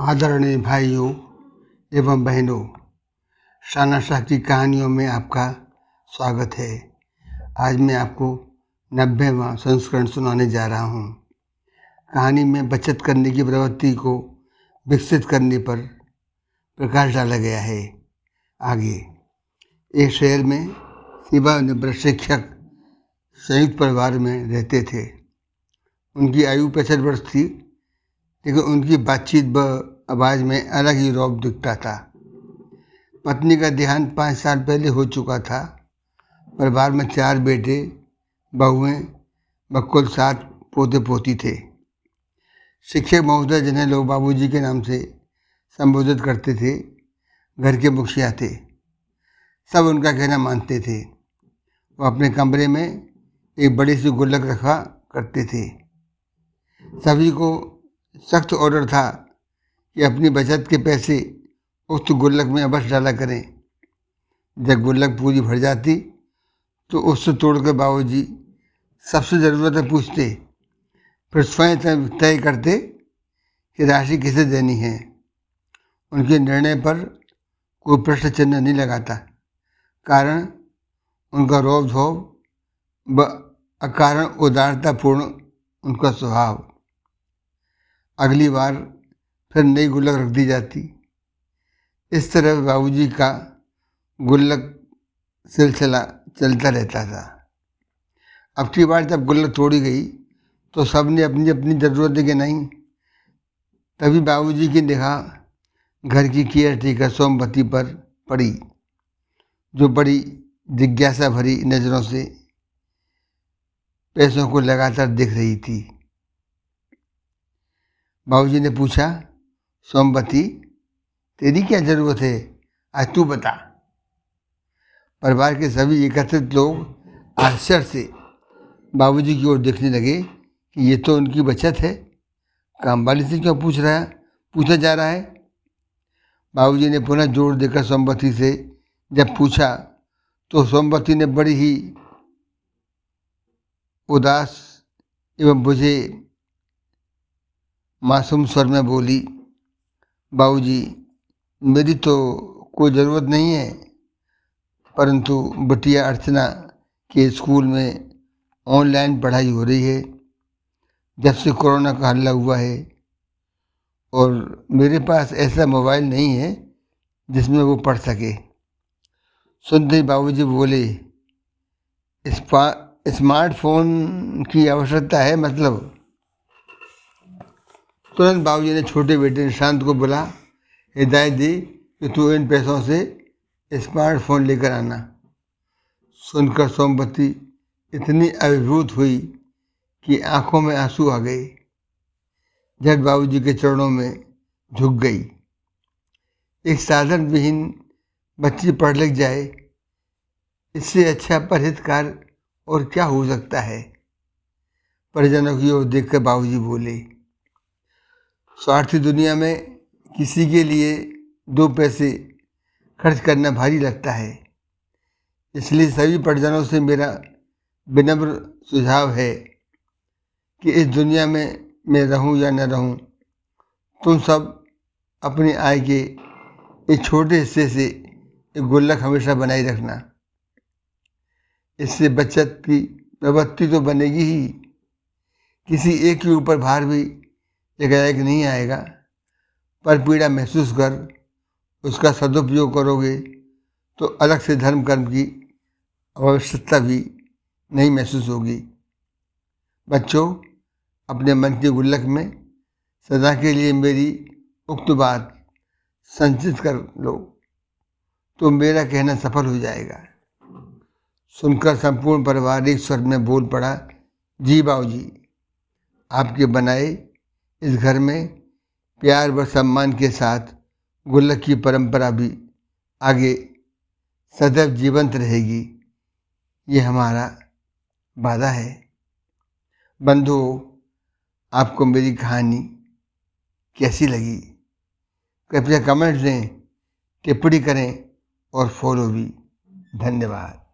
आदरणीय भाइयों एवं बहनों शाना शाह की कहानियों में आपका स्वागत है। आज मैं आपको नब्बेवा संस्करण सुनाने जा रहा हूँ। कहानी में बचत करने की प्रवृत्ति को विकसित करने पर प्रकाश डाला गया है। आगे, एक शहर में शिवा निवृत्त शिक्षक संयुक्त परिवार में रहते थे। उनकी आयु पैंसठ वर्ष थी। लेकिन उनकी बातचीत व आवाज़ में अलग ही रौब दिखता था। पत्नी का देहांत पाँच साल पहले हो चुका था। परिवार में चार बेटे, बहुएँ व कुल सात पोते पोती थे। शिक्षक महोदय, जिन्हें लोग बाबूजी के नाम से संबोधित करते थे, घर के मुखिया थे। सब उनका कहना मानते थे। वो अपने कमरे में एक बड़ी सी गुल्लक रखा करते थे। सभी को सख्त ऑर्डर था कि अपनी बचत के पैसे उस गुल्लक में अवश्य डाला करें। जब गुल्लक पूरी भर जाती तो उससे तोड़ कर बाबू जी सबसे ज़रूरत है पूछते, फिर स्वयं तय करते कि राशि किसे देनी है। उनके निर्णय पर कोई प्रश्न चिन्ह नहीं लगाता, कारण उनका रोब धोब व अकारण उदारतापूर्ण उनका स्वभाव। अगली बार फिर नई गुल्लक रख दी जाती। इस तरह बाबूजी का गुल्लक सिलसिला चलता रहता था। अब की बार जब गुल्लक तोड़ी गई तो सबने अपनी अपनी ज़रूरत नहीं तभी बाबूजी की निगाह घर की केयर टेकर सोमवती पर पड़ी, जो बड़ी जिज्ञासा भरी नज़रों से पैसों को लगातार देख रही थी। बाबूजी ने पूछा, सोमवती, तेरी क्या ज़रूरत है? आज तू बता। परिवार के सभी एकत्रित लोग आश्चर्य से बाबूजी की ओर देखने लगे कि ये तो उनकी बचत है। काम वाली से क्यों पूछ रहा है पूछा जा रहा है? बाबूजी ने पुनः ज़ोर देकर सोमवती से जब पूछा तो सोमवती ने बड़ी ही उदास एवं बुझे मासूम स्वर में बोली, बाबूजी, मेरी तो कोई ज़रूरत नहीं है, परंतु बटिया अर्चना के स्कूल में ऑनलाइन पढ़ाई हो रही है, जब से कोरोना का हल्ला हुआ है, और मेरे पास ऐसा मोबाइल नहीं है जिसमें वो पढ़ सके। सुनते ही बाबूजी बोले स्मार्टफ़ोन की आवश्यकता है मतलब? तुरंत बाबूजी ने छोटे बेटे निशांत को बोला, हिदायत दी कि तू इन पैसों से स्मार्टफ़ोन लेकर आना। सुनकर सोमवती इतनी अभिभूत हुई कि आँखों में आँसू आ गए। झट बाबूजी के चरणों में झुक गई। एक साधन विहीन बच्ची पढ़ लिख जाए, इससे अच्छा परहितकार और क्या हो सकता है? परिजनों की ओर देखकर बाबूजी बोले स्वार्थी दुनिया में किसी के लिए दो पैसे खर्च करना भारी लगता है। इसलिए सभी परिजनों से मेरा विनम्र सुझाव है कि इस दुनिया में मैं रहूँ या न रहूँ, तुम सब अपनी आय के एक छोटे हिस्से से एक गुल्लक हमेशा बनाए रखना। इससे बचत की प्रवृत्ति तो बनेगी ही। किसी एक के ऊपर भार भी एकाएक नहीं आएगा। पर पीड़ा महसूस कर, उसका सदुपयोग करोगे तो अलग से धर्म कर्म की आवश्यकता भी नहीं महसूस होगी। बच्चों, अपने मन के गुल्लक में सदा के लिए मेरी उक्त बात संचित कर लो तो मेरा कहना सफल हो जाएगा। सुनकर संपूर्ण परिवार एक स्वर में बोल पड़ा, जी बाबू जी आपके बनाए इस घर में प्यार व सम्मान के साथ गुल्लक की परंपरा भी आगे सदैव जीवंत रहेगी। ये हमारा वादा है। बंधुओं, आपको मेरी कहानी कैसी लगी? कृपया कमेंट्स दें, टिप्पणी करें और फॉलो भी। धन्यवाद।